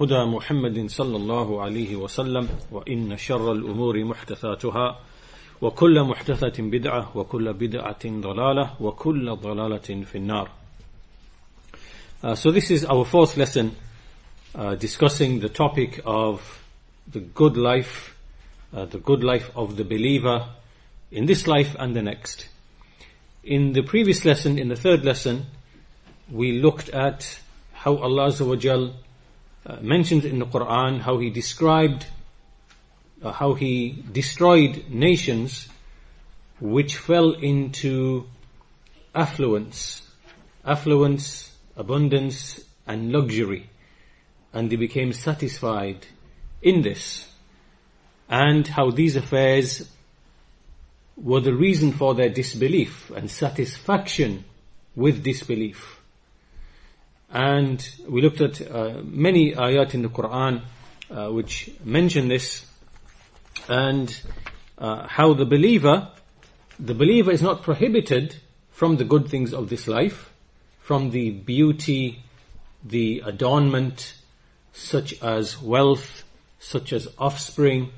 هدى محمد صلى الله عليه وسلم وإن شر الأمور محدثاتها وكل محدثة بدعة وكل بدعة ضلالة وكل ضلالة في النار uh, So this is our fourth lesson uh, discussing the topic of the good life, uh, the good life of the believer in this life and the next. In the previous lesson, in the third lesson, we looked at how Allah uh, mentions in the Quran how he described uh, how he destroyed nations which fell into affluence, affluence, abundance and luxury and they became satisfied in this and how these affairs were the reason for their disbelief and satisfaction with disbelief. And we looked at uh, many ayat in the Quran uh, which mention this and uh, how the believer, the believer is not prohibited from the good things of this life, from the beauty, the adornment, such as wealth, such as offspring,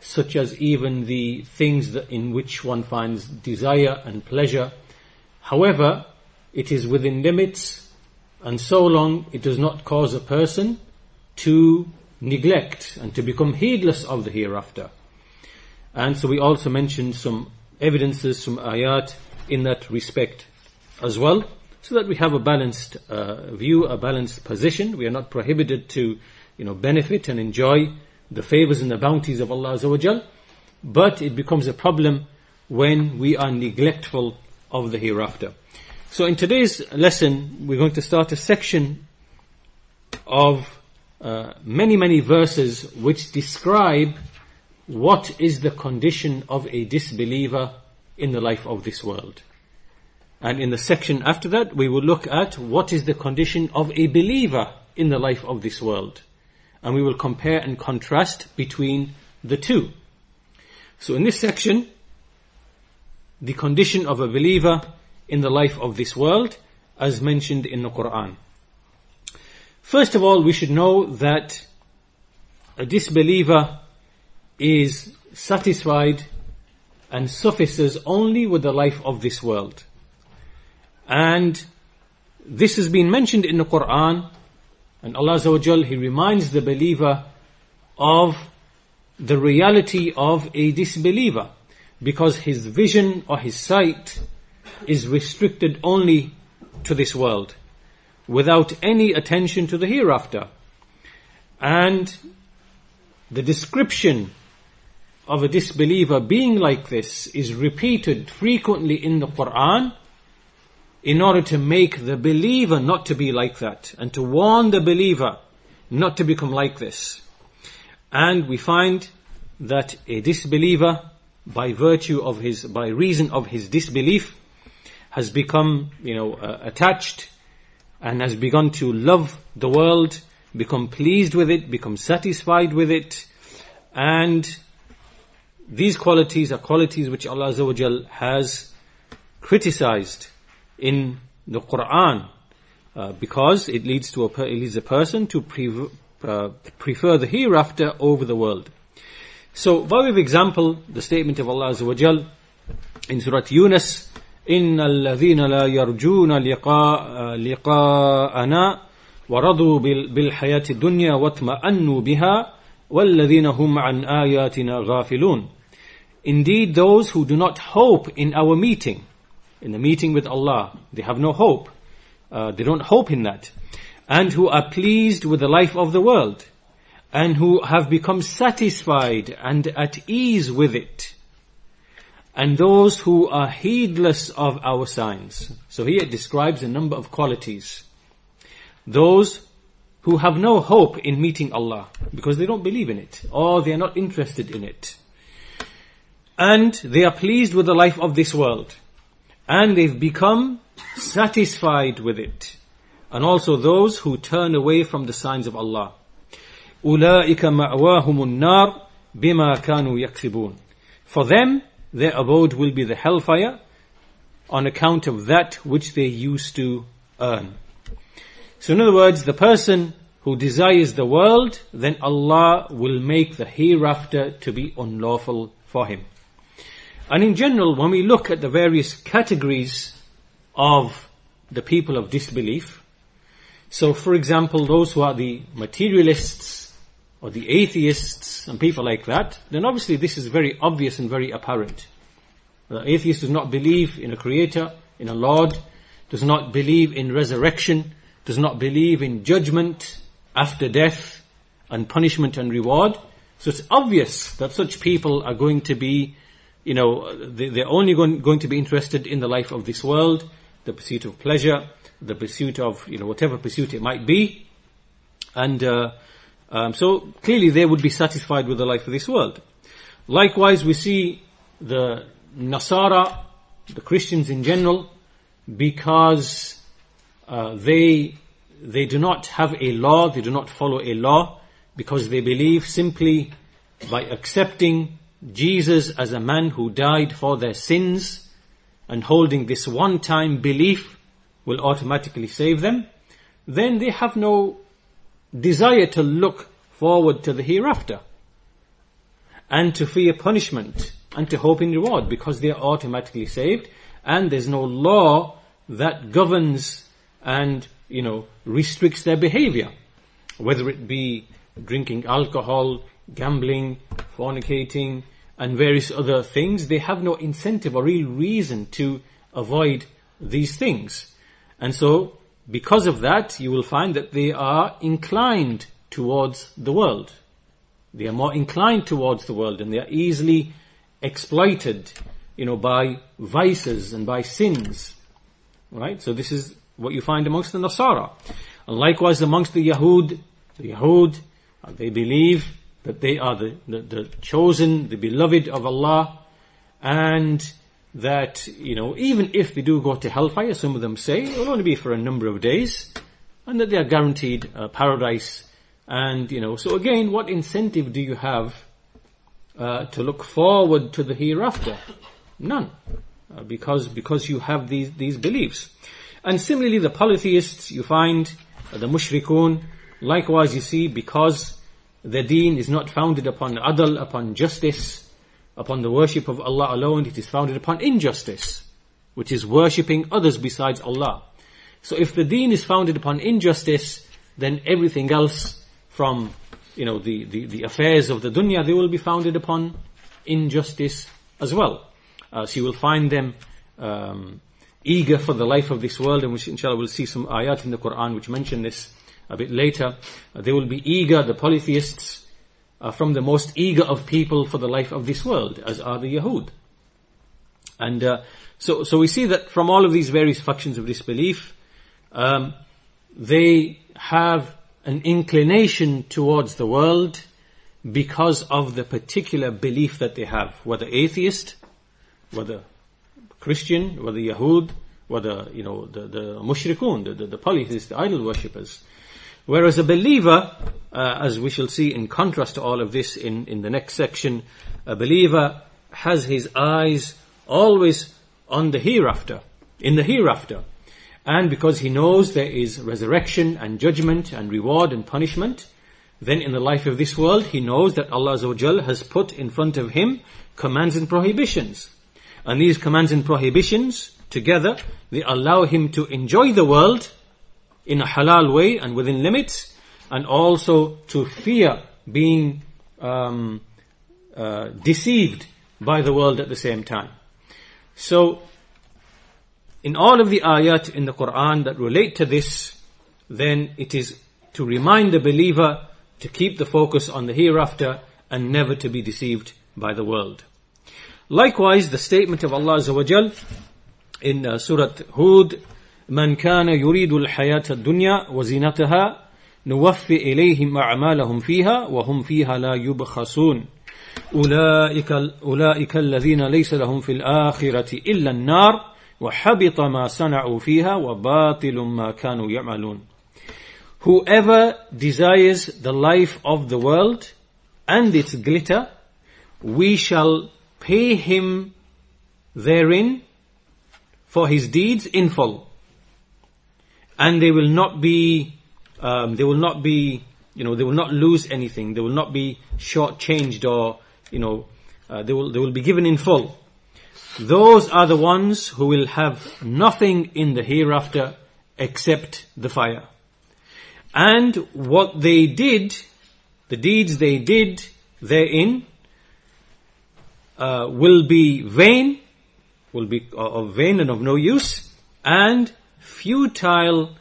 such as even the things in which one finds desire and pleasure. However, it is within limits and so long it does not cause a person to neglect and to become heedless of the hereafter. And so we also mentioned some evidences, some ayat in that respect as well, so that we have a balanced uh, view, a balanced position. We are not prohibited to, you know, benefit and enjoy the favors and the bounties of Allah Azza but it becomes a problem when we are neglectful of the hereafter. So in today's lesson, we're going to start a section of uh, many, many verses which describe what is the condition of a disbeliever in the life of this world. And in the section after that, we will look at what is the condition of a believer in the life of this world. And we will compare and contrast between the two. So in this section, the condition of a believer in the life of this world as mentioned in the Quran. First of all, we should know that a disbeliever is satisfied and suffices only with the life of this world. And this has been mentioned in the Quran and Allah Azza wa Jal, He reminds the believer of the reality of a disbeliever because his vision or his sight is restricted only to this world without any attention to the hereafter. And the description of a disbeliever being like this is repeated frequently in the Quran in order to make the believer not to be like that and to warn the believer not to become like this. And we find that a disbeliever by virtue of his, by reason of his disbelief has become, you know, uh, attached and has begun to love the world, become pleased with it, become satisfied with it. And these qualities are qualities which Allah Azza wa Jal has criticized in the Quran uh, because it leads to a it leads a person to pre- uh, prefer the hereafter over the world. So, by way of example, the statement of Allah Azza wa Jal in Surah Yunus, إن الذين لا يرجون لقاء لقاءنا ورضوا بالحياة الدنيا واطمأنوا بها والذين هم عن آياتنا غافلون Indeed, those who do not hope in our meeting, in the meeting with Allah, they have no hope. Uh, they don't hope in that. And who are pleased with the life of the world. And who have become satisfied and at ease with it and those who are heedless of our signs. So here it describes a number of qualities. Those who have no hope in meeting Allah because they don't believe in it or they are not interested in it. And they are pleased with the life of this world. And they've become satisfied with it. And also those who turn away from the signs of Allah. أولئك مأواهم النار بما كانوا يكسبون. For them, their abode will be the hellfire on account of that which they used to earn. So in other words, the person who desires the world, then Allah will make the hereafter to be unlawful for him. And in general, when we look at the various categories of the people of disbelief, so for example, those who are the materialists or the atheists and people like that, then obviously this is very obvious and very apparent. The atheist does not believe in a creator, in a Lord, does not believe in resurrection, does not believe in judgment after death and punishment and reward. So it's obvious that such people are going to be, you know, they're only going, to be interested in the life of this world, the pursuit of pleasure, the pursuit of, you know, whatever pursuit it might be. And uh, um, so clearly they would be satisfied with the life of this world. Likewise, we see the Nasara, the Christians in general, because uh, they they do not have a law, they do not follow a law, because they believe simply by accepting Jesus as a man who died for their sins and holding this one-time belief will automatically save them, then they have no desire to look forward to the hereafter and to fear punishment and to hope in reward because they are automatically saved and there's no law that governs and, you know, restricts their behavior. Whether it be drinking alcohol, gambling, fornicating, and various other things, they have no incentive or real reason to avoid these things. And so, because of that, you will find that they are inclined towards the world. They are more inclined towards the world and they are easily exploited, you know, by vices and by sins. Right? So this is what you find amongst the Nasara. And likewise amongst the Yahud, the Yahud, uh, they believe that they are the, the, the chosen, the beloved of Allah, and that, you know, even if they do go to hellfire, some of them say, it will only be for a number of days, and that they are guaranteed uh, paradise. And, you know, so again, what incentive do you have uh, to look forward to the hereafter? None. Uh, because, because you have these, these beliefs. And similarly, the polytheists, you find uh, the mushrikun, likewise you see, because the deen is not founded upon adl, upon justice, upon the worship of Allah alone, it is founded upon injustice, which is worshipping others besides Allah. So if the deen is founded upon injustice, then everything else from you know, the, the, the affairs of the dunya, they will be founded upon injustice as well. Uh, so you will find them um, eager for the life of this world, and which inshallah we'll see some ayat in the Quran which mention this a bit later. Uh, they will be eager, the polytheists, uh, from the most eager of people for the life of this world, as are the Yahud. And uh, so, so we see that from all of these various factions of disbelief, um, they have an inclination towards the world because of the particular belief that they have, whether atheist, whether Christian, whether Yahud, whether, you know, the, the mushrikun, the, the, the polytheists, the idol worshippers. Whereas a believer, uh, as we shall see in contrast to all of this in, in the next section, a believer has his eyes always on the hereafter, in the hereafter. And because he knows there is resurrection and judgment and reward and punishment, then in the life of this world, he knows that Allah has put in front of him commands and prohibitions. And these commands and prohibitions, together, they allow him to enjoy the world in a halal way and within limits, and also to fear being um, uh, deceived by the world at the same time. So, in all of the ayat in the Quran that relate to this, then it is to remind the believer to keep the focus on the hereafter and never to be deceived by the world. Likewise, the statement of Allah Azza in uh, Surah Hud, من كان يريد الحياة الدنيا وزينتها نوفي إليهم أعمالهم فيها وهم فيها لا يبخسون أولئك, أولئك الذين ليس لهم في الآخرة إلا النار وحبط ما صنعوا فيها وباطل ما كانوا يعملون Whoever desires the life of the world and its glitter, we shall pay him therein for his deeds in full. And they will not be, um, they will not be, you know, they will not lose anything. They will not be shortchanged or, you know, uh, they will, they will be given in full. Those are the ones who will have nothing in the hereafter except the fire. And what they did, the deeds they did therein, uh, will be vain, will be of vain and of no use, and futile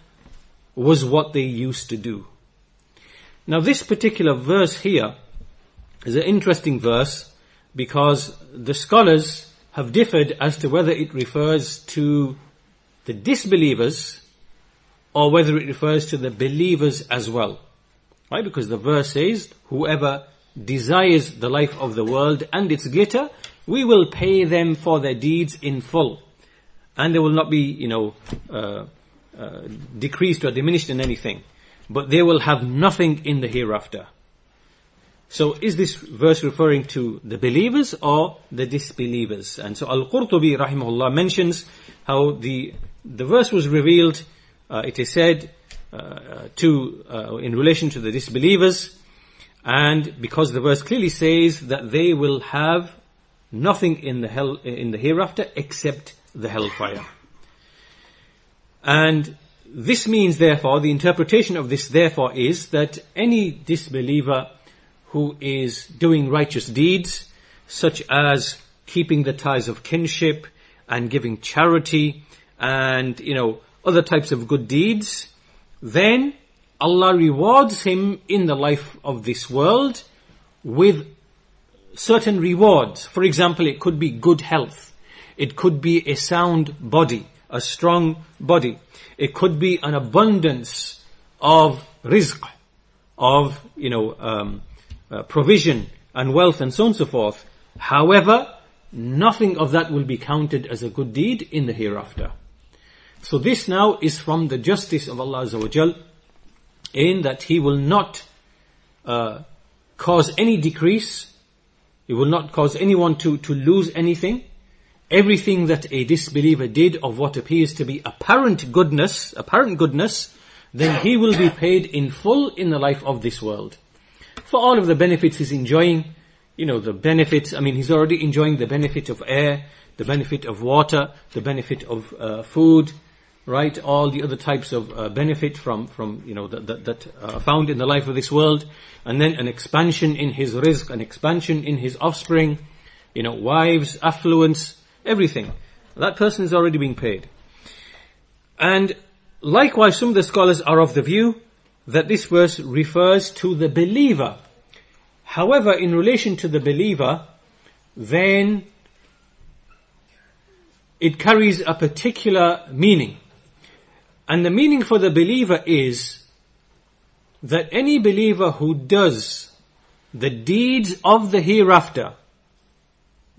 was what they used to do. Now this particular verse here is an interesting verse because the scholars have differed as to whether it refers to the disbelievers or whether it refers to the believers as well. Right? Because the verse says, whoever desires the life of the world and its glitter, we will pay them for their deeds in full. And they will not be, you know, uh, uh, decreased or diminished in anything. But they will have nothing in the hereafter. So is this verse referring to the believers or the disbelievers? And so Al-Qurtubi rahimahullah mentions how the, the verse was revealed, uh, it is said, uh, to, uh, in relation to the disbelievers, and because the verse clearly says that they will have nothing in the hell, in the hereafter except the hellfire. And this means therefore, the interpretation of this therefore is that any disbeliever who is doing righteous deeds, such as keeping the ties of kinship and giving charity and, you know, other types of good deeds, then Allah rewards him in the life of this world with certain rewards. For example, it could be good health. It could be a sound body, a strong body. It could be an abundance of rizq, of, you know, um, uh, provision and wealth and so on and so forth. However, nothing of that will be counted as a good deed in the hereafter. So this now is from the justice of Allah Azza in that He will not uh, cause any decrease. He will not cause anyone to, to lose anything. Everything that a disbeliever did of what appears to be apparent goodness, apparent goodness, then he will be paid in full in the life of this world for all of the benefits he's enjoying, you know, the benefits, I mean, he's already enjoying the benefit of air, the benefit of water, the benefit of uh, food, right? All the other types of uh, benefit from, from, you know, that, that, that found in the life of this world. And then an expansion in his rizq, an expansion in his offspring, you know, wives, affluence, everything. That person is already being paid. And likewise, some of the scholars are of the view that this verse refers to the believer. However, in relation to the believer, then it carries a particular meaning. And the meaning for the believer is that any believer who does the deeds of the hereafter,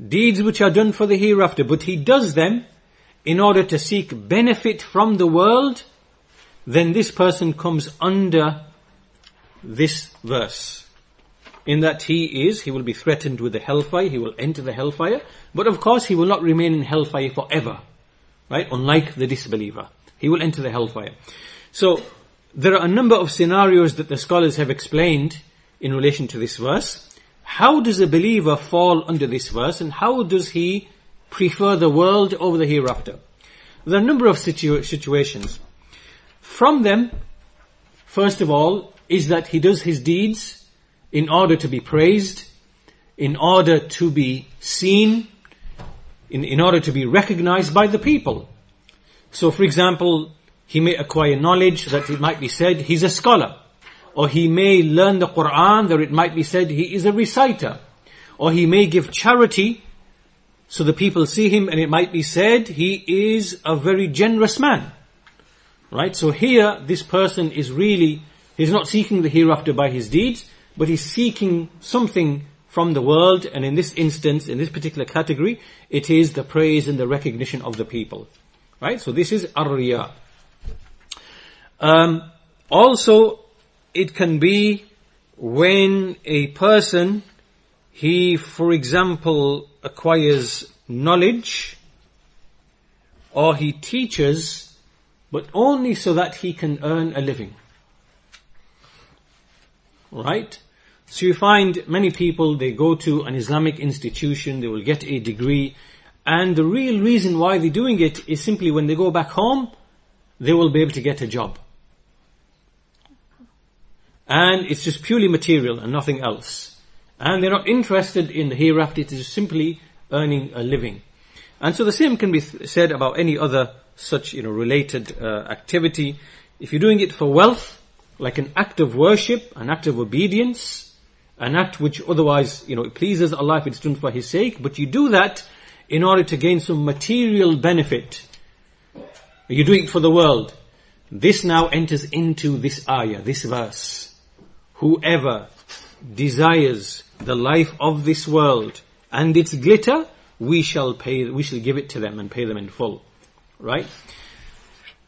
deeds which are done for the hereafter, but he does them in order to seek benefit from the world then this person comes under this verse. In that he is, he will be threatened with the hellfire, he will enter the hellfire, but of course he will not remain in hellfire forever. Right? Unlike the disbeliever. He will enter the hellfire. So, there are a number of scenarios that the scholars have explained in relation to this verse. How does a believer fall under this verse and how does he prefer the world over the hereafter? There are a number of situ- situations. From them, first of all, is that he does his deeds in order to be praised, in order to be seen, in, in order to be recognized by the people. So for example, he may acquire knowledge that it might be said he's a scholar. Or he may learn the Quran that it might be said he is a reciter. Or he may give charity so the people see him and it might be said he is a very generous man. Right? So here, this person is really, he's not seeking the hereafter by his deeds, but he's seeking something from the world, and in this instance, in this particular category, it is the praise and the recognition of the people. Right? So this is ar Um, also, it can be when a person, he, for example, acquires knowledge, or he teaches, but only so that he can earn a living. Right? So you find many people, they go to an Islamic institution, they will get a degree, and the real reason why they're doing it is simply when they go back home, they will be able to get a job. And it's just purely material and nothing else. And they're not interested in the hereafter, it is simply earning a living. And so the same can be said about any other such, you know, related uh, activity. If you're doing it for wealth, like an act of worship, an act of obedience, an act which otherwise, you know, pleases Allah if it's done for His sake, but you do that in order to gain some material benefit. You're doing it for the world. This now enters into this ayah, this verse. Whoever desires the life of this world and its glitter, we shall pay, we shall give it to them and pay them in full. Right?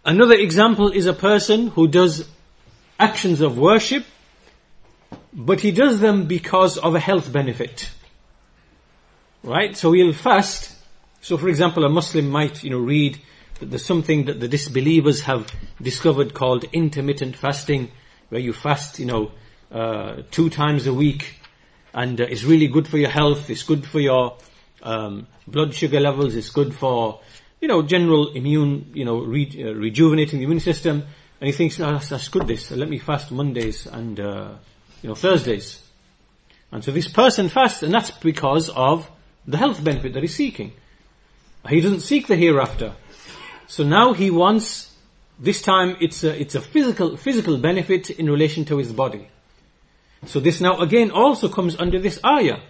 Another example is a person who does actions of worship but he does them because of a health benefit. Right? So he'll fast. So for example, a Muslim might, you know, read that there's something that the disbelievers have discovered called intermittent fasting, where you fast, you know, uh, two times a week, and uh, it's really good for your health, it's good for your um, blood sugar levels, it's good for, you know, general immune, you know, re- uh, rejuvenating the immune system, and he thinks, that's, that's good this, let me fast Mondays and, uh, you know, Thursdays. And so this person fasts, and that's because of the health benefit that he's seeking. He doesn't seek the hereafter. So now he wants, this time it's a, it's a physical, physical benefit in relation to his body. So this now again also comes under this ayah.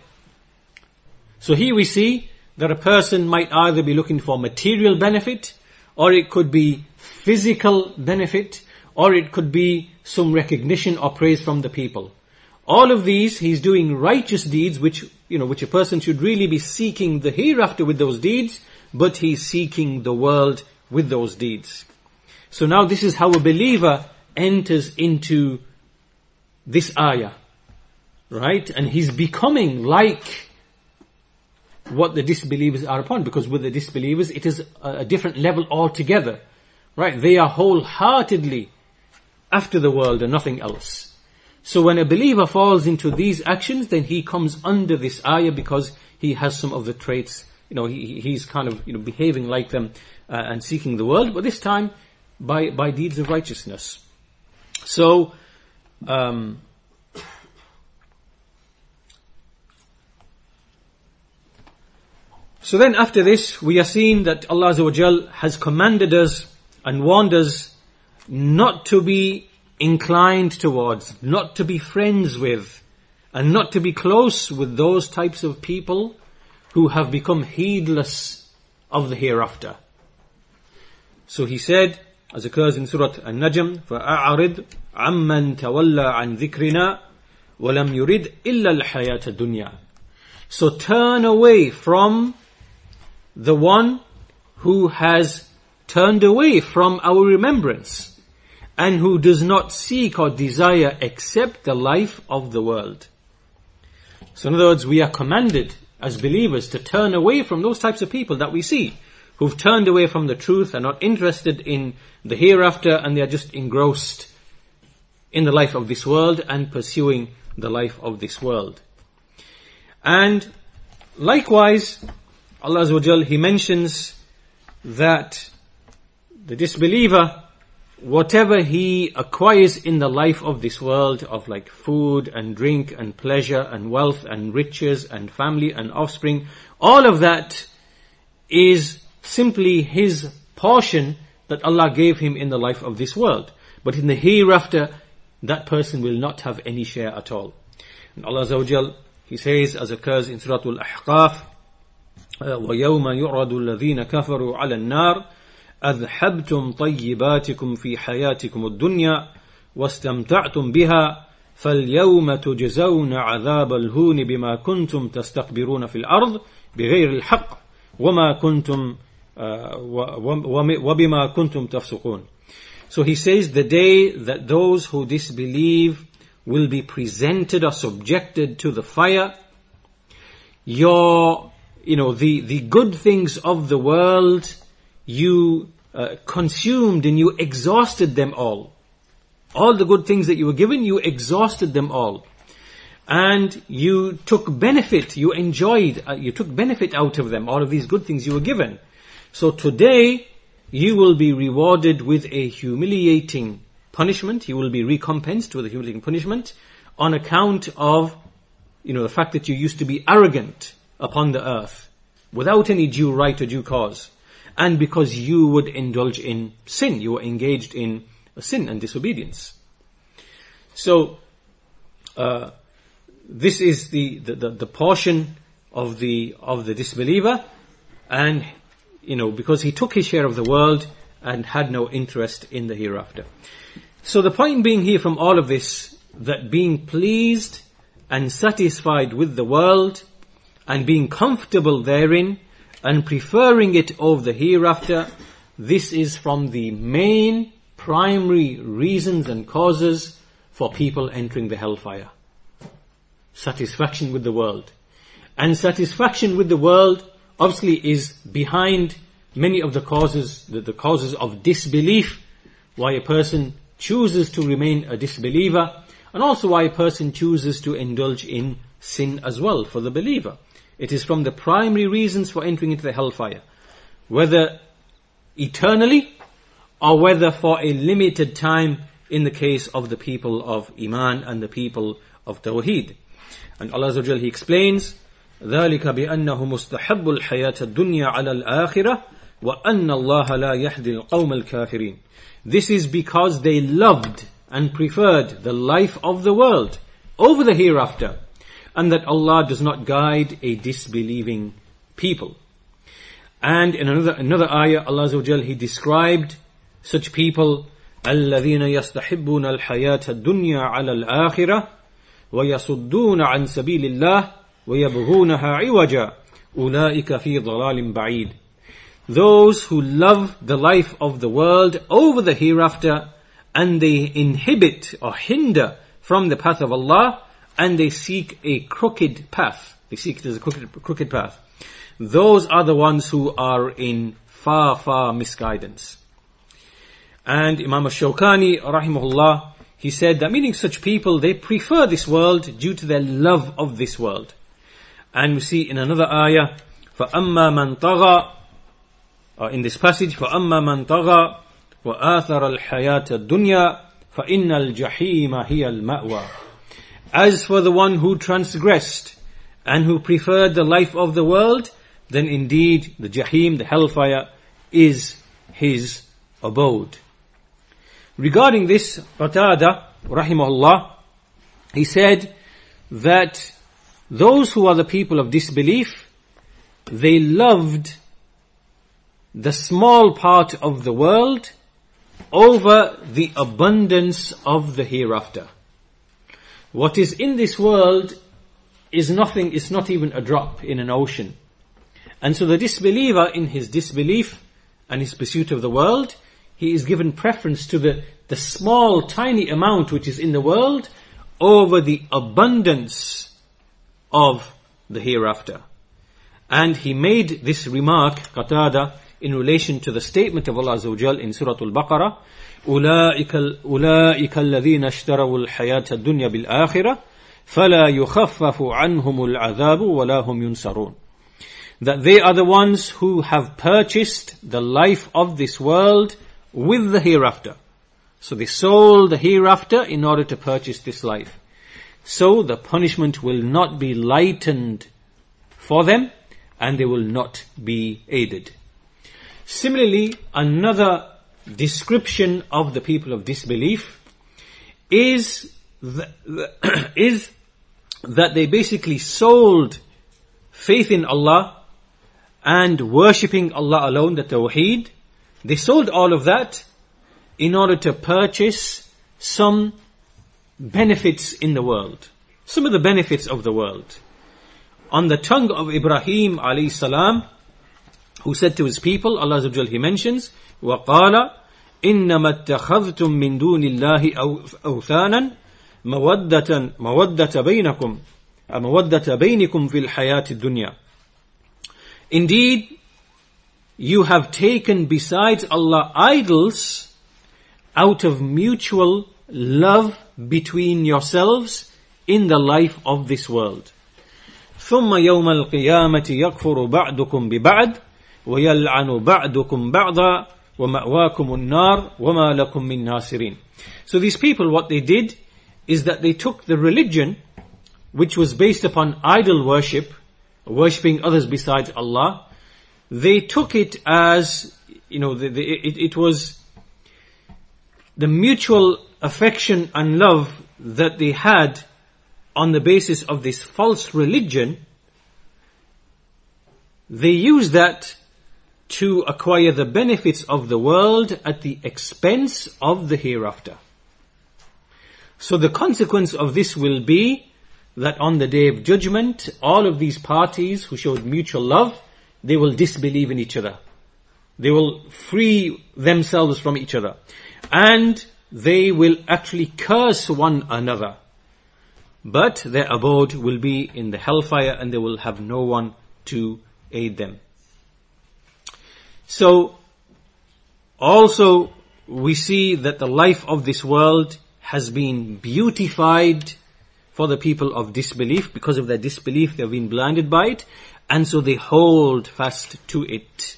So here we see that a person might either be looking for material benefit, or it could be physical benefit, or it could be some recognition or praise from the people. All of these, he's doing righteous deeds, which, you know, which a person should really be seeking the hereafter with those deeds, but he's seeking the world with those deeds. So now this is how a believer enters into this ayah. Right? And he's becoming like what the disbelievers are upon, because with the disbelievers it is a different level altogether. Right? They are wholeheartedly after the world and nothing else. So when a believer falls into these actions, then he comes under this ayah because he has some of the traits, you know, he, he's kind of, you know, behaving like them uh, and seeking the world, but this time by, by deeds of righteousness. So, um, so then after this, we are seeing that Allah has commanded us and warned us not to be inclined towards, not to be friends with, and not to be close with those types of people who have become heedless of the hereafter. So he said, as occurs in Surah An-Najm, فَأَعْرِضْ عَمَّنْ تَوَلَّى عَنْ ذِكْرِنَا وَلَمْ يُرِدْ إِلَّا الْحَيَاةَ الدُّنْيَا So turn away from the one who has turned away from our remembrance and who does not seek or desire except the life of the world. So in other words, we are commanded as believers to turn away from those types of people that we see, who've turned away from the truth, are not interested in the hereafter, and they are just engrossed in the life of this world and pursuing the life of this world. And likewise, Allah He mentions that the disbeliever whatever he acquires in the life of this world of like food and drink and pleasure and wealth and riches and family and offspring, all of that is simply his portion that Allah gave him in the life of this world. But in the hereafter, that person will not have any share at all. And Allah Azza He says, as occurs in Surah Al-Ahqaf, وَيَوْمَ يُعْرَضُ الَّذِينَ كَفَرُوا عَلَى النَّارِ أذحبتم طيباتكم في حياتكم الدنيا واستمتعتم بها فاليوم تجزون عذاب الهون بما كنتم تستكبرون في الأرض بغير الحق وما كنتم وبما كنتم تفسقون. So he says the day that those who disbelieve will be presented or subjected to the fire, your, you know, the, the good things of the world, you uh, consumed and you exhausted them all. All the good things that you were given, you exhausted them all. And you took benefit, you enjoyed, uh, you took benefit out of them, all of these good things you were given. So today, you will be rewarded with a humiliating punishment. You will be recompensed with a humiliating punishment on account of, you know, the fact that you used to be arrogant upon the earth without any due right or due cause. And because you would indulge in sin, you were engaged in sin and disobedience. So, uh, this is the, the, the, the portion of the, of the disbeliever and you know, because he took his share of the world and had no interest in the hereafter. So the point being here from all of this, that being pleased and satisfied with the world and being comfortable therein and preferring it over the hereafter, this is from the main primary reasons and causes for people entering the hellfire. Satisfaction with the world. And satisfaction with the world obviously is behind many of the causes, the, the causes of disbelief, why a person chooses to remain a disbeliever, and also why a person chooses to indulge in sin as well for the believer. It is from the primary reasons for entering into the hellfire. Whether eternally, or whether for a limited time in the case of the people of Iman and the people of Tawheed. And Allah Azza He explains, ذلك بأنه مستحب الحياة الدنيا على الآخرة وأن الله لا يهدي القوم الكافرين This is because they loved and preferred the life of the world over the hereafter and that Allah does not guide a disbelieving people. And in another, another ayah, Allah Azza He described such people الذين يستحبون الحياة الدنيا على الآخرة ويصدون عن سبيل الله ويبغونها عوجا أولئك في ضلال بعيد Those who love the life of the world over the hereafter and they inhibit or hinder from the path of Allah and they seek a crooked path. They seek there's a crooked, crooked path. Those are the ones who are in far, far misguidance. And Imam al-Shawkani, rahimahullah, he said that meaning such people, they prefer this world due to their love of this world. And we see in another ayah, فَأَمَّا مَنْ طَغَى uh, in this passage, فَأَمَّا مَنْ طَغَى وَآثَرَ الْحَيَاةَ الدُّنْيَا فَإِنَّ الْجَحِيمَ هِيَ الْمَأْوَى as for the one who transgressed and who preferred the life of the world, then indeed the Jahim, the hellfire, is his abode. Regarding this, Qatada, rahimahullah, he said that those who are the people of disbelief, they loved the small part of the world over the abundance of the hereafter. What is in this world is nothing, it's not even a drop in an ocean. And so the disbeliever in his disbelief and his pursuit of the world, he is given preference to the, the small, tiny amount which is in the world over the abundance of the hereafter. And he made this remark, Qatada, in relation to the statement of Allah Azza in Surah Al-Baqarah, أولئك, أولئك الذين اشتروا الحياة الدنيا بالآخرة فلا يخفف عنهم العذاب ولا هم ينصرون. That they are the ones who have purchased the life of this world with the hereafter. So they sold the hereafter in order to purchase this life. So the punishment will not be lightened for them and they will not be aided. Similarly, another description of the people of disbelief is, the, the is that they basically sold faith in Allah and worshipping Allah alone, the Tawheed. They sold all of that in order to purchase some benefits in the world. Some of the benefits of the world. On the tongue of Ibrahim alayhi salam, who said to his people, Allah Azza wa He mentions, وَقَالَ إِنَّمَا اتَّخَذْتُم مِّن دُونِ اللَّهِ أَوْثَانًا مودة مودة بينكم مودة بينكم في الحياة الدنيا. Indeed, you have taken besides Allah idols out of mutual love between yourselves in the life of this world. ثم يوم القيامة يكفر بعضكم ببعض ويلعن بعضكم بعضا ومأواكم النار وما لكم من ناصرين. So these people, what they did is that they took the religion which was based upon idol worship, worshipping others besides Allah, they took it as, you know, the, the, it, it was the mutual affection and love that they had on the basis of this false religion, they used that to acquire the benefits of the world at the expense of the hereafter. So the consequence of this will be that on the day of judgment, all of these parties who showed mutual love, they will disbelieve in each other. They will free themselves from each other. And they will actually curse one another. But their abode will be in the hellfire and they will have no one to aid them. So, also we see that the life of this world has been beautified for the people of disbelief. Because of their disbelief, they have been blinded by it. And so they hold fast to it.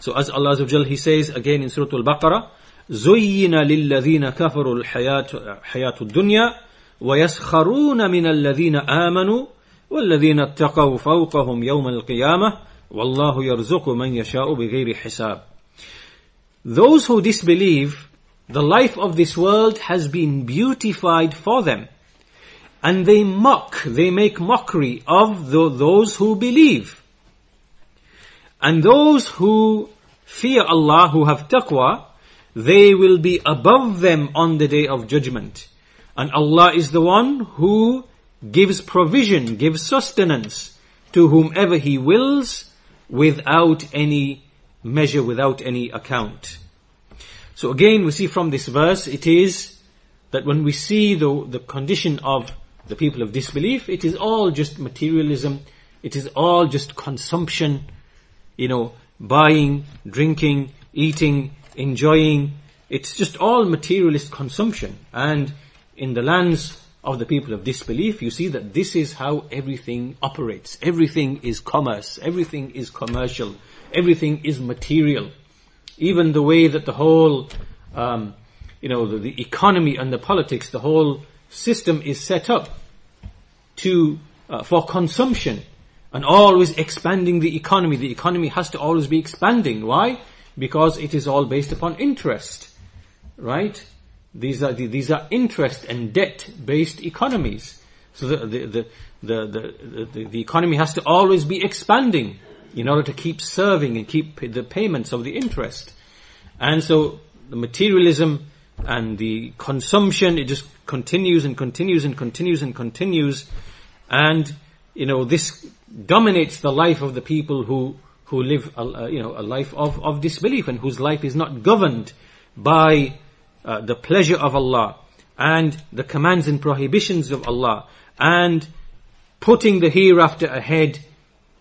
So as Allah Azza wa He says again in Surah Al-Baqarah, زين للذين كفروا الحياة حياة الدنيا ويسخرون من الذين آمنوا والذين اتقوا فوقهم يوم القيامة Wallahu yarzuqu man yasha'u bighayri hisab. Those who disbelieve, the life of this world has been beautified for them. And they mock, they make mockery of the, those who believe. And those who fear Allah, who have taqwa, they will be above them on the day of judgment. And Allah is the one who gives provision, gives sustenance to whomever He wills without any measure, without any account. So again, we see from this verse, it is that when we see the, the condition of the people of disbelief, it is all just materialism, it is all just consumption, you know, buying, drinking, eating, enjoying. It's just all materialist consumption. And in the lands of the people of disbelief, you see that this is how everything operates. Everything is commerce. Everything is commercial. Everything is material even the way that the whole, um, you know, the, the, economy and the politics, the whole system is set up to uh, for consumption and always expanding the economy. The economy has to always be expanding. Why? Because it is all based upon interest, right? These are these are interest and debt based economies. So the the, the the, the, the economy has to always be expanding in order to keep serving and keep the payments of the interest. And so the materialism and the consumption, it just continues and continues and continues and continues. And, you know, this dominates the life of the people who, who live, a, you know, a life of, of disbelief and whose life is not governed by uh, the pleasure of Allah and the commands and prohibitions of Allah and putting the hereafter ahead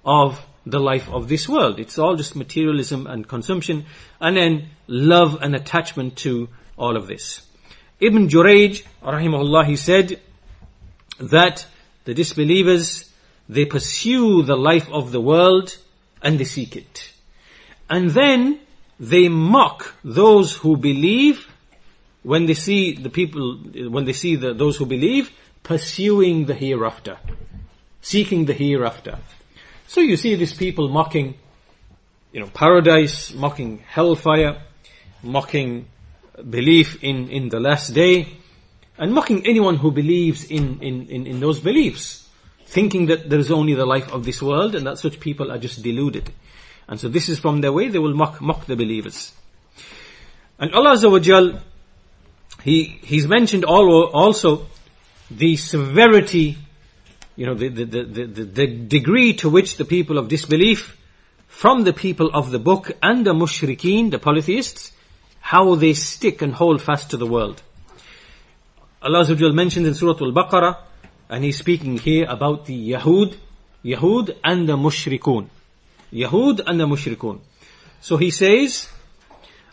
of the life of this world. It's all just materialism and consumption and then love and attachment to all of this. Ibn Jurayj, rahimahullah, he said that the disbelievers, they pursue the life of the world and they seek it. And then they mock those who believe when they see the people, when they see the, those who believe pursuing the hereafter, seeking the hereafter. So you see these people mocking, you know, paradise, mocking hellfire, mocking belief in, in the last day, and mocking anyone who believes in, in, in, in those beliefs, thinking that there is only the life of this world and that such people are just deluded. And so this is from their way, they will mock, mock the believers. And Allah Azza wa Jal, he, He's mentioned also the severity, you know, the, the, the, the, the degree to which the people of disbelief from the people of the book and the mushrikeen, the polytheists, how they stick and hold fast to the world. Allah mentions in Surah Al-Baqarah, and He's speaking here about the Yahud, Yahud and the Mushrikun. Yahud and the Mushrikun. So He says,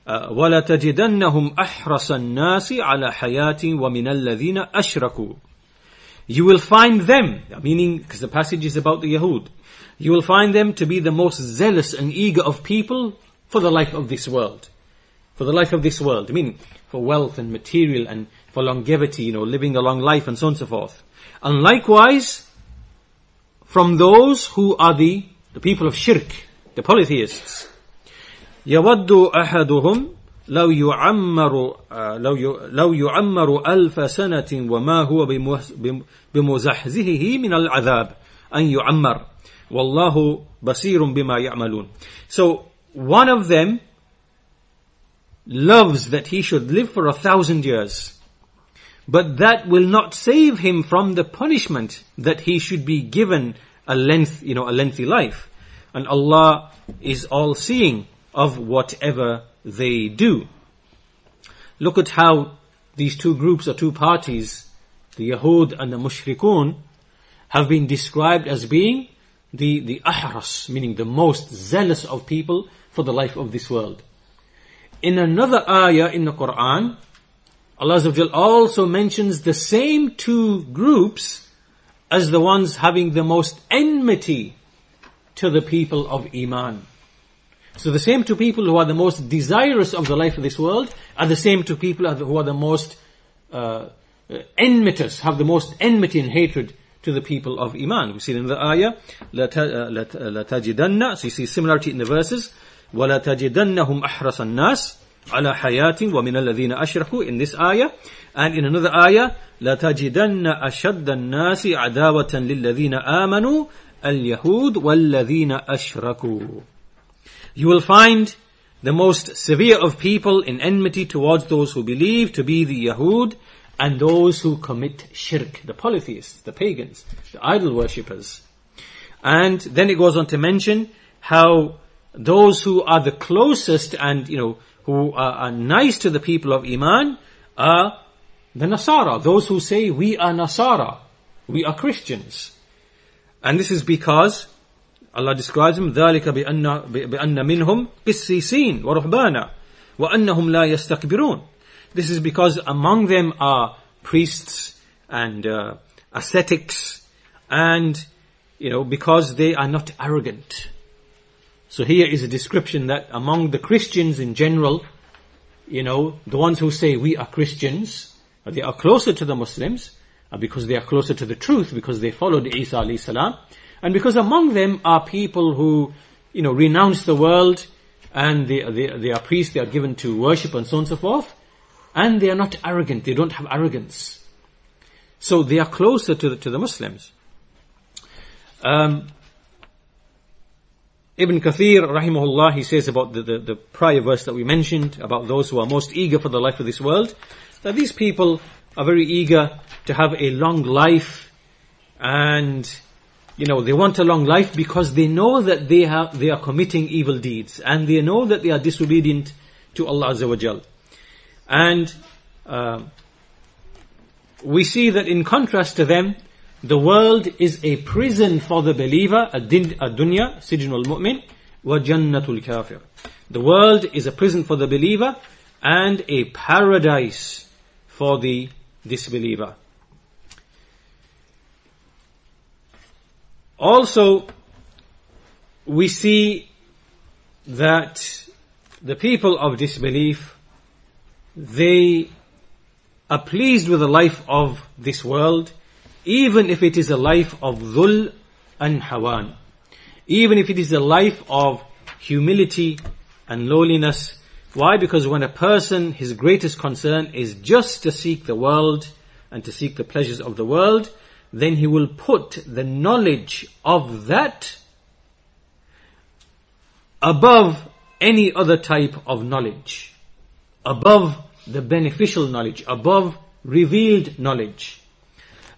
وَلَتَجِدَنَّهُمْ أَحْرَصَ النَّاسِ عَلَى حَيَاةٍ وَمِنَ الَّذِينَ أَشْرَكُوا You will find them, meaning, because the passage is about the Yahud, you will find them to be the most zealous and eager of people for the life of this world. For the life of this world, meaning for wealth and material and for longevity, you know, living a long life and so on and so forth. And likewise, from those who are the, the people of shirk, the polytheists. يود أحدهم لو يعمر لو لو يعمر ألف سنة وما هو بمزحزحه من العذاب أن يعمر والله بصير بما يعملون. So one of them loves that he should live for a thousand years. But that will not save him from the punishment that he should be given a length, you know, a lengthy life. And Allah is all seeing of whatever they do. Look at how these two groups or two parties, the Yahud and the Mushrikun, have been described as being the, the ahras, meaning the most zealous of people for the life of this world. In another ayah in the Quran, Allah also mentions the same two groups as the ones having the most enmity to the people of Iman. So the same two people who are the most desirous of the life of this world are the same two people who are the most uh, enmitous, have the most enmity and hatred to the people of Iman. We see in the ayah, لَتَجِدَنَّ So you see similarity in the verses. وَلَتَجِدَنَّهُمْ أَحْرَصَ النَّاسِ على حياة ومن الذين أشركوا in this ayah and in another ayah لتجدن أشد الناس عداوة للذين آمنوا اليهود والذين أشركوا you will find the most severe of people in enmity towards those who believe to be the Yahud and those who commit shirk, the polytheists, the pagans, the idol worshippers. And then it goes on to mention how those who are the closest and, you know, who are, are nice to the people of Iman are the Nasara, those who say we are Nasara, we are Christians. And this is because Allah describes them ذلك بأن, بأن منهم قسيسين ورهبانا وأنهم لا يستكبرون. This is because among them are priests and uh, ascetics and you know because they are not arrogant. So here is a description that among the Christians in general, you know, the ones who say we are Christians, they are closer to the Muslims, because they are closer to the truth, because they followed Isa alayhi salam, and because among them are people who, you know, renounce the world, and they, they, they are priests, they are given to worship and so on and so forth, and they are not arrogant, they don't have arrogance. So they are closer to the, to the Muslims. Um, Ibn Kathir, rahimahullah, he says about the, the, the, prior verse that we mentioned, about those who are most eager for the life of this world, that these people are very eager to have a long life and, you know, they want a long life because they know that they have, they are committing evil deeds and they know that they are disobedient to Allah Azza wa Jal. And, uh, we see that in contrast to them, the world is a prison for the believer, a dunya, sijnul mu'min, wa jannatul kafir. The world is a prison for the believer and a paradise for the disbeliever. Also, we see that the people of disbelief, they are pleased with the life of this world, even if it is a life of dhul and hawan, even if it is a life of humility and lowliness. Why? Because when a person, his greatest concern is just to seek the world and to seek the pleasures of the world, then he will put the knowledge of that above any other type of knowledge, above the beneficial knowledge, above revealed knowledge.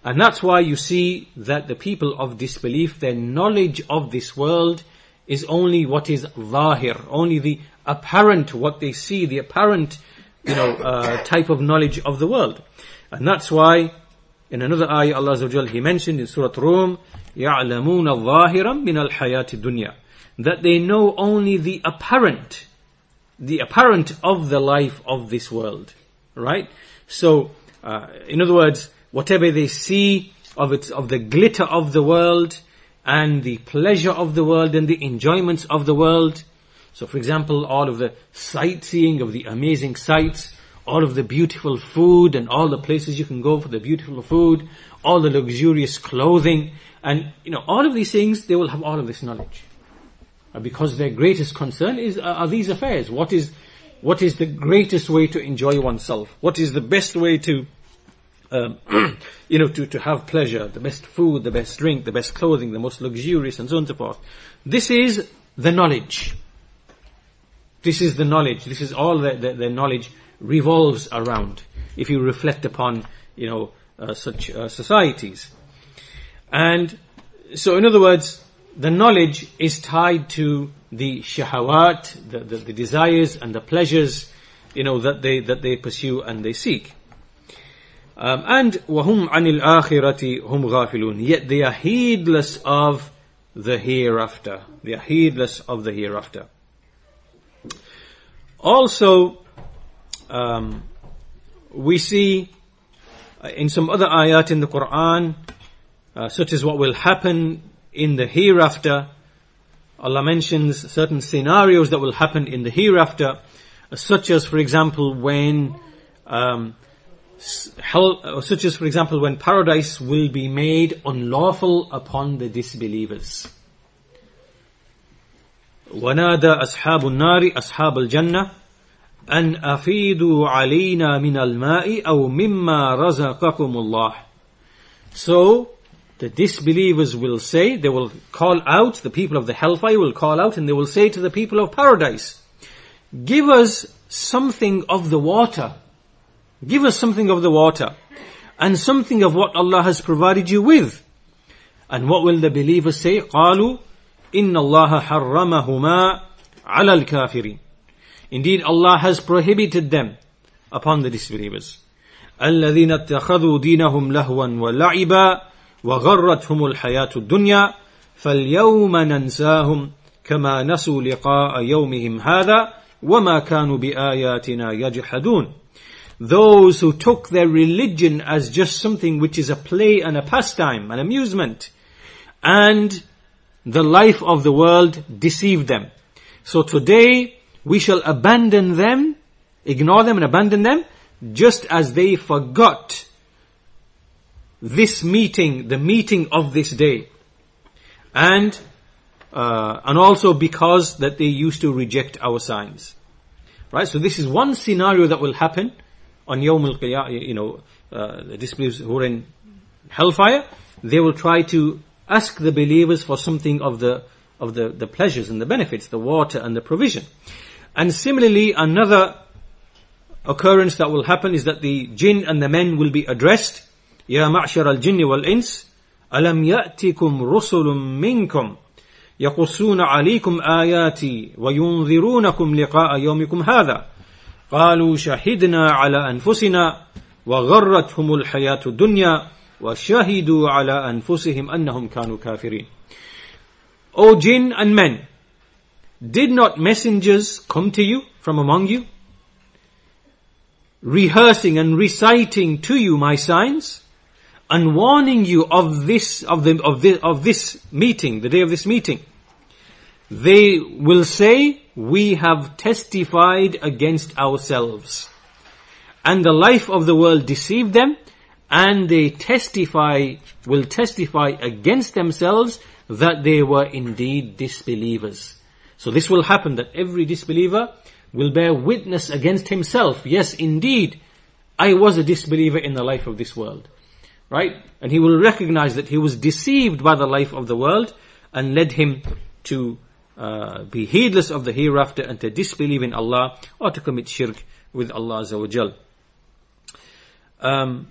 And that's why you see that the people of disbelief, their knowledge of this world is only what is zahir, only the apparent, what they see, the apparent, you know, uh, type of knowledge of the world. And that's why in another ayah Allah Azza He mentioned in Surah Rum, يَعْلَمُونَ ظَاهِرًا مِنَ الْحَيَاةِ الدُّنْيَا That they know only the apparent, the apparent of the life of this world. Right? So, uh, in other words, whatever they see of its, of the glitter of the world and the pleasure of the world and the enjoyments of the world. So for example, all of the sightseeing of the amazing sights, all of the beautiful food and all the places you can go for the beautiful food, all the luxurious clothing, and you know, all of these things, they will have all of this knowledge. Because their greatest concern is, are these affairs. What is, what is the greatest way to enjoy oneself? What is the best way to um, you know, to, to have pleasure, the best food, the best drink, the best clothing, the most luxurious, and so on and so forth. This is the knowledge. This is the knowledge. This is all the, the knowledge revolves around. If you reflect upon, you know, uh, such uh, societies. And so, in other words, the knowledge is tied to the shahawat, the, the, the desires and the pleasures, you know, that they, that they pursue and they seek. Um, and وَهُمْ عَنِ الْآخِرَةِ هُمْ غَافِلُونَ Yet they are heedless of the hereafter. They are heedless of the hereafter. Also, um, we see uh, in some other ayat in the Quran, uh, such as what will happen in the hereafter. Allah mentions certain scenarios that will happen in the hereafter, uh, such as, for example, when um, hell, such as for example when paradise will be made unlawful upon the disbelievers. ونادى أصحاب النار أصحاب الجنة أن أفيدوا علينا من الماء أو مما رزقكم الله. So, the disbelievers will say, they will call out, the people of the hellfire will call out and they will say to the people of paradise, give us something of the water Give us something of the water and something of what Allah has provided you with. And what will the believers say? قالوا إن الله حرمهما على الكافرين. Indeed, Allah has prohibited them upon the disbelievers. الذين اتخذوا دينهم لهوا ولعبا وغرتهم الحياة الدنيا فاليوم ننساهم كما نسوا لقاء يومهم هذا وما كانوا بآياتنا يجحدون those who took their religion as just something which is a play and a pastime, an amusement, and the life of the world deceived them. So today we shall abandon them, ignore them and abandon them, just as they forgot this meeting, the meeting of this day. And, uh, and also because that they used to reject our signs. Right? So this is one scenario that will happen on Yawm al you know, uh, the disbelievers who are in hellfire, they will try to ask the believers for something of the, of the, the pleasures and the benefits, the water and the provision. And similarly, another occurrence that will happen is that the jinn and the men will be addressed. يا معشر الجن والإنس ألم يأتكم رسل منكم يقصون عليكم آياتي وينذرونكم لقاء يومكم هذا قالوا شهدنا على أنفسنا وغرتهم الحياة الدنيا وشهدوا على أنفسهم أنهم كانوا كافرين O jinn and men, did not messengers come to you from among you, rehearsing and reciting to you my signs, and warning you of this, of the, of this, of this meeting, the day of this meeting? They will say, we have testified against ourselves. And the life of the world deceived them, and they testify, will testify against themselves that they were indeed disbelievers. So this will happen that every disbeliever will bear witness against himself. Yes, indeed, I was a disbeliever in the life of this world. Right? And he will recognize that he was deceived by the life of the world and led him to uh, be heedless of the hereafter and to disbelieve in Allah or to commit shirk with Allah. Um,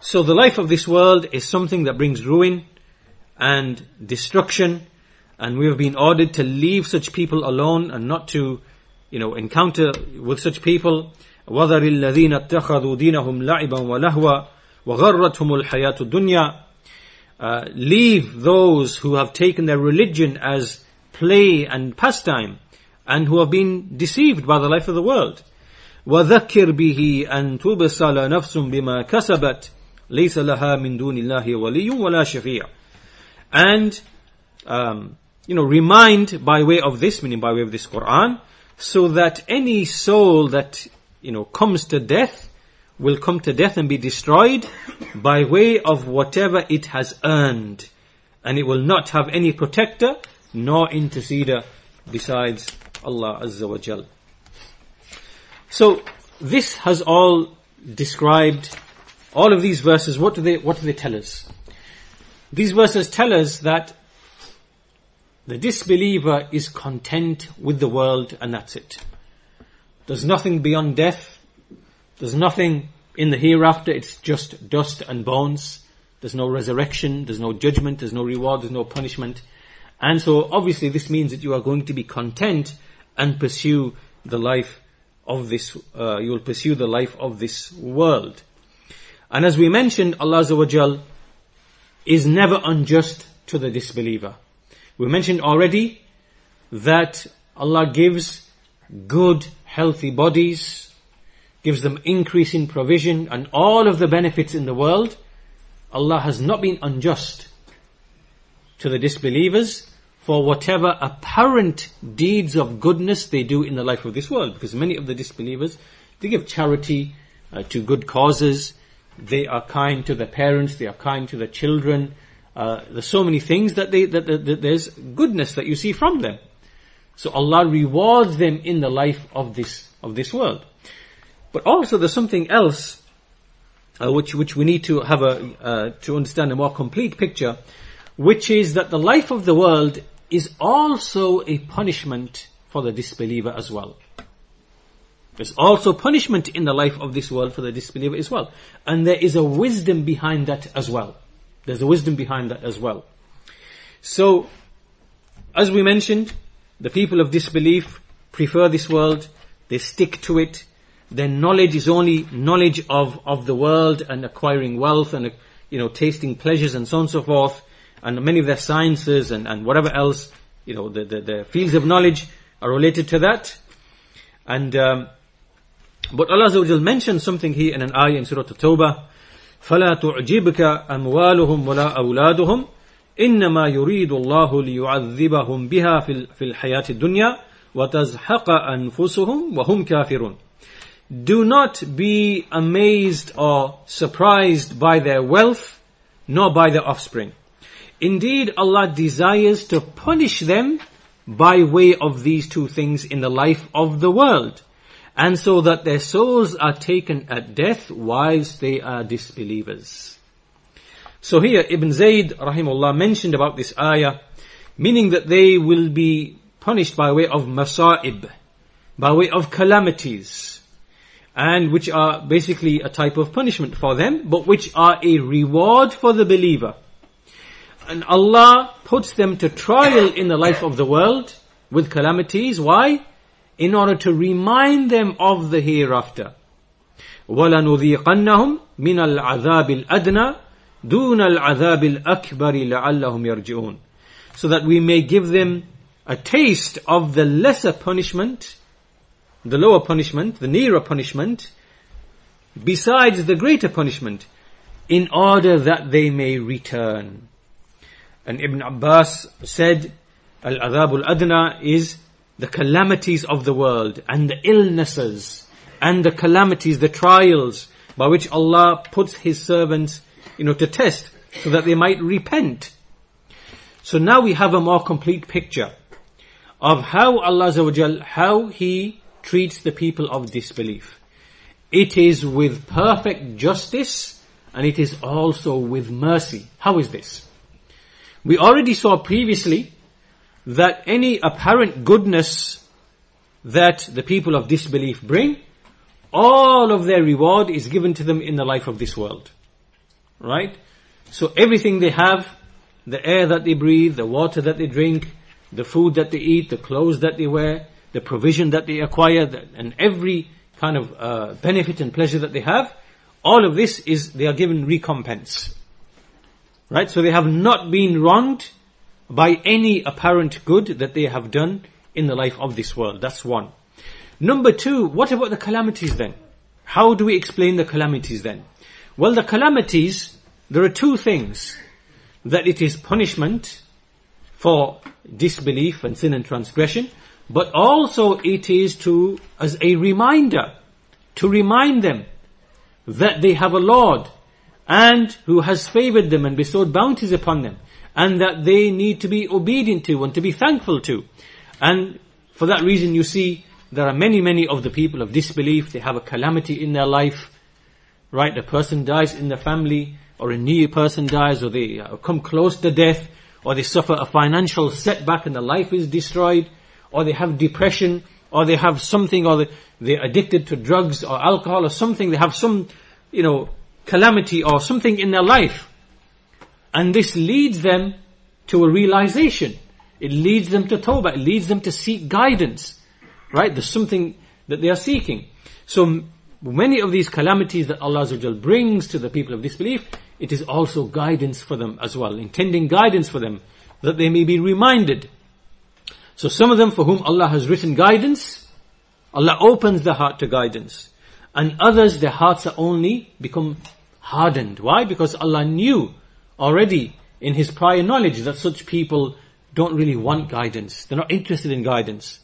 So the life of this world is something that brings ruin and destruction. And we have been ordered to leave such people alone and not to, you know, encounter with such people. وَذَرِ الَّذِينَ اتَّخَذُوا دِينَهُمْ لَعِبًا وَلَهْوًا وَغَرَّتْهُمُ الْحَيَاةُ الدُّنْيَا uh, leave those who have taken their religion as play and pastime and who have been deceived by the life of the world. وذكر به أن نفس بما كسبت ليس لها من دون الله ولي ولا شفيع and, um, you know, remind by way of this, meaning by way of this Quran, so that any soul that, you know, comes to death will come to death and be destroyed by way of whatever it has earned. And it will not have any protector nor interceder besides Allah Azza wa Jal. So this has all described all of these verses. What do they what do they tell us? These verses tell us that the disbeliever is content with the world and that's it. There's nothing beyond death. There's nothing in the hereafter. It's just dust and bones. There's no resurrection. There's no judgment. There's no reward. There's no punishment. And so obviously this means that you are going to be content and pursue the life of this, uh, you will pursue the life of this world. And as we mentioned, Allah Azza is never unjust to the disbeliever. We mentioned already that Allah gives good, healthy bodies, gives them increase in provision and all of the benefits in the world. Allah has not been unjust to the disbelievers for whatever apparent deeds of goodness they do in the life of this world. Because many of the disbelievers, they give charity uh, to good causes, they are kind to their parents, they are kind to their children, uh, there's so many things that, they, that, that, that there's goodness that you see from them. So Allah rewards them in the life of this, of this world. But also there's something else uh, which which we need to have a uh, to understand a more complete picture, which is that the life of the world is also a punishment for the disbeliever as well. There's also punishment in the life of this world for the disbeliever as well, and there is a wisdom behind that as well. There's a wisdom behind that as well. So, as we mentioned, the people of disbelief prefer this world, they stick to it, their knowledge is only knowledge of, of the world and acquiring wealth and, you know, tasting pleasures and so on and so forth, and many of their sciences and, and whatever else, you know, the, the, the fields of knowledge are related to that. And, um, but Allah mentions something here in an ayah in Surah At-Tawbah, فلا تعجبك أموالهم ولا أولادهم إنما يريد الله ليعذبهم بها في الحياة الدنيا وتزحق أنفسهم وهم كافرون Do not be amazed or surprised by their wealth, nor by their offspring. Indeed, Allah desires to punish them by way of these two things in the life of the world and so that their souls are taken at death whilst they are disbelievers. So here Ibn Zayd rahimullah mentioned about this ayah, meaning that they will be punished by way of masa'ib, by way of calamities, and which are basically a type of punishment for them, but which are a reward for the believer. And Allah puts them to trial in the life of the world with calamities. Why? in order to remind them of the hereafter. وَلَنُذِيقَنَّهُمْ مِنَ الْعَذَابِ الْأَدْنَى دُونَ الْعَذَابِ الْأَكْبَرِ لَعَلَّهُمْ يَرْجِعُونَ So that we may give them a taste of the lesser punishment, the lower punishment, the nearer punishment, besides the greater punishment, in order that they may return. And Ibn Abbas said, Al-Adhab al-Adna is the calamities of the world and the illnesses and the calamities, the trials by which Allah puts His servants, you know, to test so that they might repent. So now we have a more complete picture of how Allah how He treats the people of disbelief. It is with perfect justice and it is also with mercy. How is this? We already saw previously that any apparent goodness that the people of disbelief bring, all of their reward is given to them in the life of this world. Right? So everything they have, the air that they breathe, the water that they drink, the food that they eat, the clothes that they wear, the provision that they acquire, and every kind of uh, benefit and pleasure that they have, all of this is, they are given recompense. Right? So they have not been wronged by any apparent good that they have done in the life of this world. That's one. Number two, what about the calamities then? How do we explain the calamities then? Well, the calamities, there are two things. That it is punishment for disbelief and sin and transgression, but also it is to, as a reminder, to remind them that they have a Lord and who has favored them and bestowed bounties upon them and that they need to be obedient to and to be thankful to. And for that reason you see there are many, many of the people of disbelief, they have a calamity in their life, right? A person dies in the family, or a near person dies, or they uh, come close to death, or they suffer a financial setback and their life is destroyed, or they have depression, or they have something, or they're addicted to drugs or alcohol or something, they have some, you know, calamity or something in their life. And this leads them to a realization. It leads them to tawbah. It leads them to seek guidance. Right? There's something that they are seeking. So many of these calamities that Allah brings to the people of disbelief, it is also guidance for them as well, intending guidance for them, that they may be reminded. So some of them for whom Allah has written guidance, Allah opens the heart to guidance. And others, their hearts are only become hardened. Why? Because Allah knew already in His prior knowledge that such people don't really want guidance. They're not interested in guidance.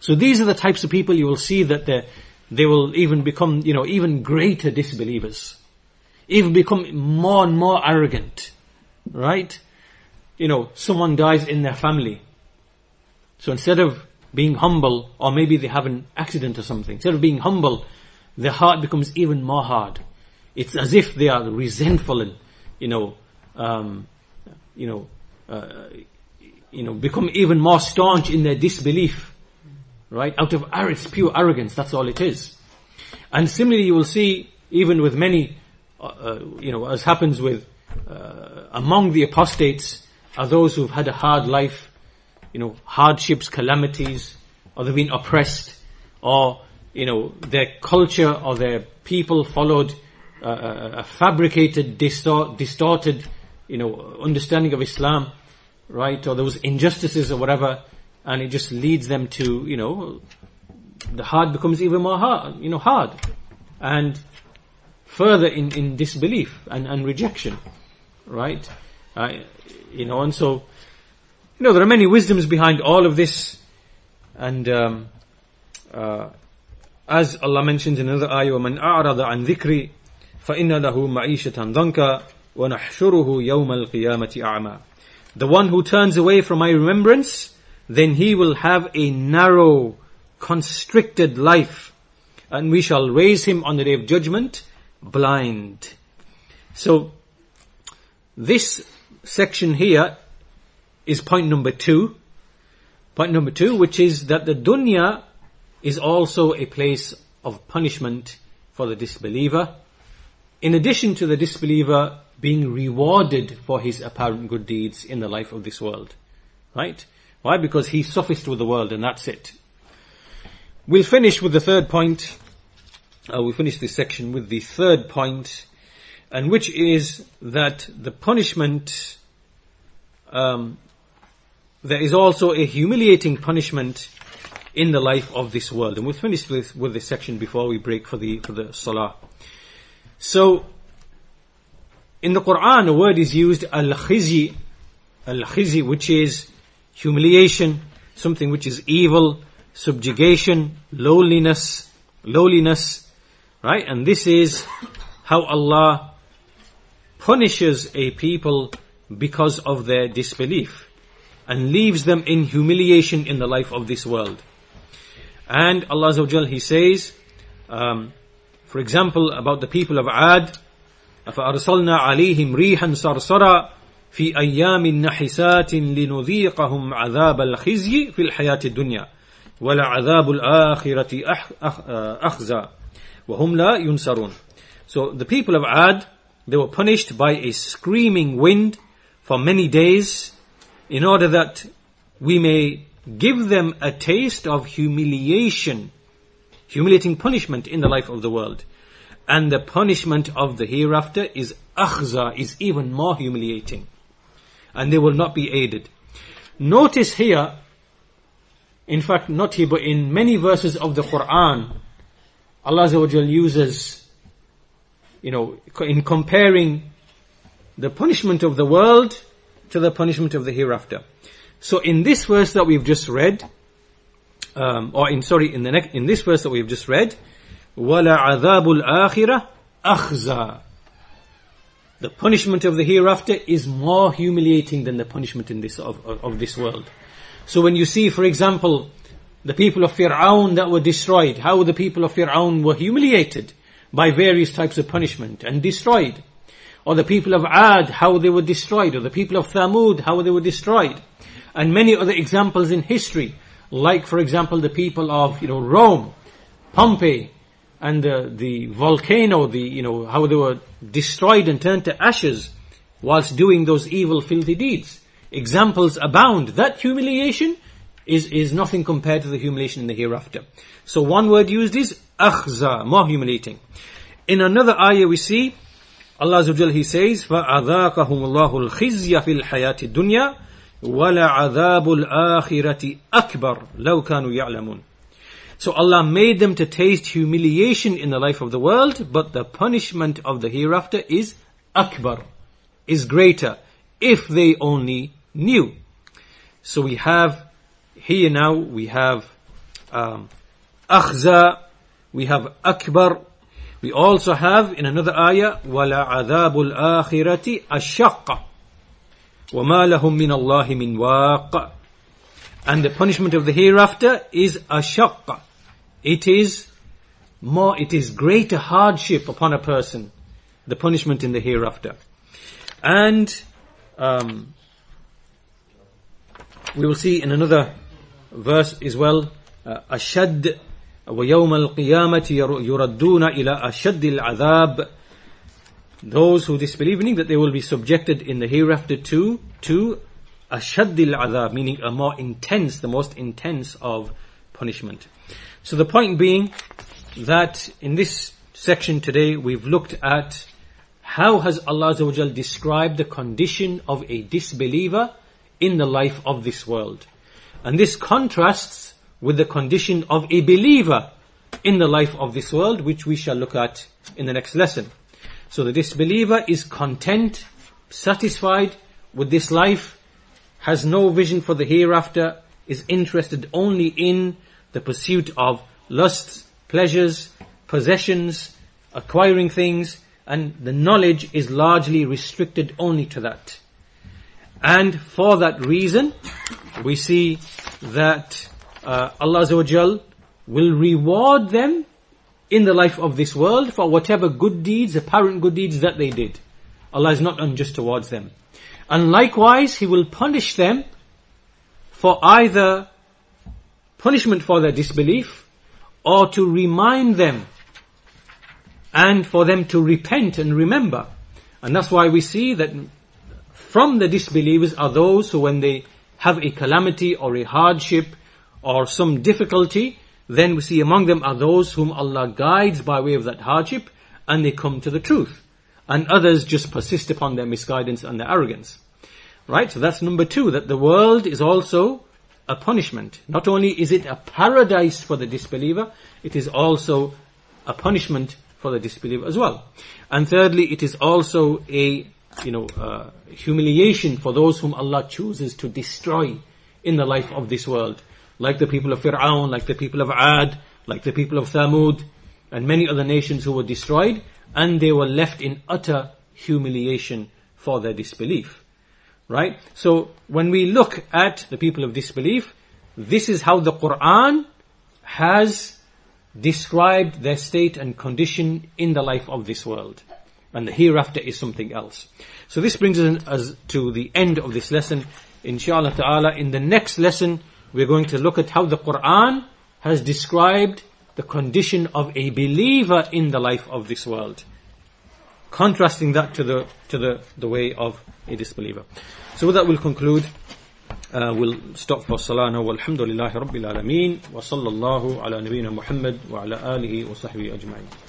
So these are the types of people you will see that they will even become, you know, even greater disbelievers. Even become more and more arrogant. Right? You know, someone dies in their family. So instead of being humble, or maybe they have an accident or something, instead of being humble, their heart becomes even more hard. It's as if they are resentful and, you know, um, you know, uh, you know, become even more staunch in their disbelief right? Out of pure arrogance, that's all it is. And similarly, you will see, even with many, uh, uh, you know, as happens with, uh, among the apostates, are those who've had a hard life, you know, hardships, calamities, or they've been oppressed, or, you know, their culture or their people followed uh, a fabricated, distort, distorted, you know, understanding of Islam, right? Or there was injustices or whatever, and it just leads them to, you know, the heart becomes even more hard, you know, hard. And further in, in disbelief and, and rejection. Right? Uh, you know, and so, you know, there are many wisdoms behind all of this. And, um, uh, as Allah mentions in another ayah, وَمَنْ أَعْرَضَ عَنْ ذِكْرِ فَإِنَّ لَهُ مَعِيشَةً ضَنْكَ وَنَحْشُرُهُ يَوْمَ الْقِيَامَةِ أَعْمَى The one who turns away from my remembrance, then he will have a narrow, constricted life, and we shall raise him on the day of judgment blind. So, this section here is point number two. Point number two, which is that the dunya is also a place of punishment for the disbeliever. In addition to the disbeliever being rewarded for his apparent good deeds in the life of this world. Right? Why? Because he sophist with the world and that's it. We'll finish with the third point. Uh, we'll finish this section with the third point, and which is that the punishment, um, there is also a humiliating punishment in the life of this world. And we'll finish with, with this section before we break for the, for the salah. So, in the Quran, a word is used, al-khizi, al-khizi, which is humiliation, something which is evil, subjugation, lowliness, lowliness, right? And this is how Allah punishes a people because of their disbelief and leaves them in humiliation in the life of this world. And Allah He says, um, for example, about the people of Ad, فأرسلنا عليهم ريحا صرصرا في أيام نحسات لنذيقهم عذاب الخزي في الحياة الدنيا ولعذاب الآخرة أخزى وهم لا ينصرون So the people of Ad, they were punished by a screaming wind for many days in order that we may give them a taste of humiliation, humiliating punishment in the life of the world. And the punishment of the hereafter is akhza, is even more humiliating. And they will not be aided. Notice here, in fact, not here, but in many verses of the Quran, Allah uses, you know, in comparing the punishment of the world to the punishment of the hereafter. So in this verse that we've just read, um, or in sorry, in the next, in this verse that we've just read, وَلَا عَذَابُ الْآخِرَةِ أَخْزَى The punishment of the hereafter is more humiliating than the punishment in this of, of, of this world. So when you see, for example, the people of Fir'aun that were destroyed, how the people of Fir'aun were humiliated by various types of punishment and destroyed. Or the people of Ad, how they were destroyed. Or the people of Thamud, how they were destroyed. And many other examples in history, like for example the people of, you know, Rome, Pompeii, and the, the volcano, the, you know, how they were destroyed and turned to ashes whilst doing those evil, filthy deeds. Examples abound. That humiliation is, is nothing compared to the humiliation in the hereafter. So one word used is akhza, more humiliating. In another ayah we see, Allah Azza He says, فَأَذَاقَهُمُ اللَّهُ الْخِزْيَ فِي الْحَيَاةِ الدُّنْيَا وَلَعَذَابُ الْآخِرَةِ أَكْبَرُ لَوْ كَانُوا يَعْلَمُونَ So Allah made them to taste humiliation in the life of the world, but the punishment of the hereafter is akbar, is greater, if they only knew. So we have here now we have um, akhza, we have akbar, we also have in another ayah, وَلَا عَذَابُ الْآخِرَةِ أَشَّقَّ وَمَا لَهُم مِّنَ اللَّهِ مِنْ وَاقٍ And the punishment of the hereafter is ashaqqa. It is more, it is greater hardship upon a person, the punishment in the hereafter. And um, we will see in another verse as well, أشد ويوم القيامة يردون إلى أشد العذاب those who disbelieve, meaning that they will be subjected in the hereafter to, to ashaddil adhab, meaning a more intense, the most intense of punishment. So the point being that in this section today we've looked at how has Allah described the condition of a disbeliever in the life of this world. And this contrasts with the condition of a believer in the life of this world, which we shall look at in the next lesson. So the disbeliever is content, satisfied with this life, has no vision for the hereafter, is interested only in the pursuit of lusts, pleasures, possessions, acquiring things, and the knowledge is largely restricted only to that. And for that reason, we see that uh, Allah will reward them in the life of this world for whatever good deeds, apparent good deeds that they did. Allah is not unjust towards them. And likewise, He will punish them for either punishment for their disbelief or to remind them and for them to repent and remember. And that's why we see that from the disbelievers are those who when they have a calamity or a hardship or some difficulty, then we see among them are those whom Allah guides by way of that hardship and they come to the truth. And others just persist upon their misguidance and their arrogance. Right? So that's number two, that the world is also a punishment. Not only is it a paradise for the disbeliever, it is also a punishment for the disbeliever as well. And thirdly, it is also a, you know, uh, humiliation for those whom Allah chooses to destroy in the life of this world like the people of Fir'aun, like the people of Ad, like the people of Thamud, and many other nations who were destroyed, and they were left in utter humiliation for their disbelief. Right? So, when we look at the people of disbelief, this is how the Quran has described their state and condition in the life of this world. And the hereafter is something else. So this brings us to the end of this lesson. Inshallah ta'ala, in the next lesson, we're going to look at how the Quran has described the condition of a believer in the life of this world. Contrasting that to the to the, the way of a disbeliever. So with that we'll conclude. Uh, we'll stop for salah now. Walhamdulillahi Rabbil Alameen. Wa sallallahu ala nabiyyina Muhammad wa ala alihi wa sahbihi ajma'in.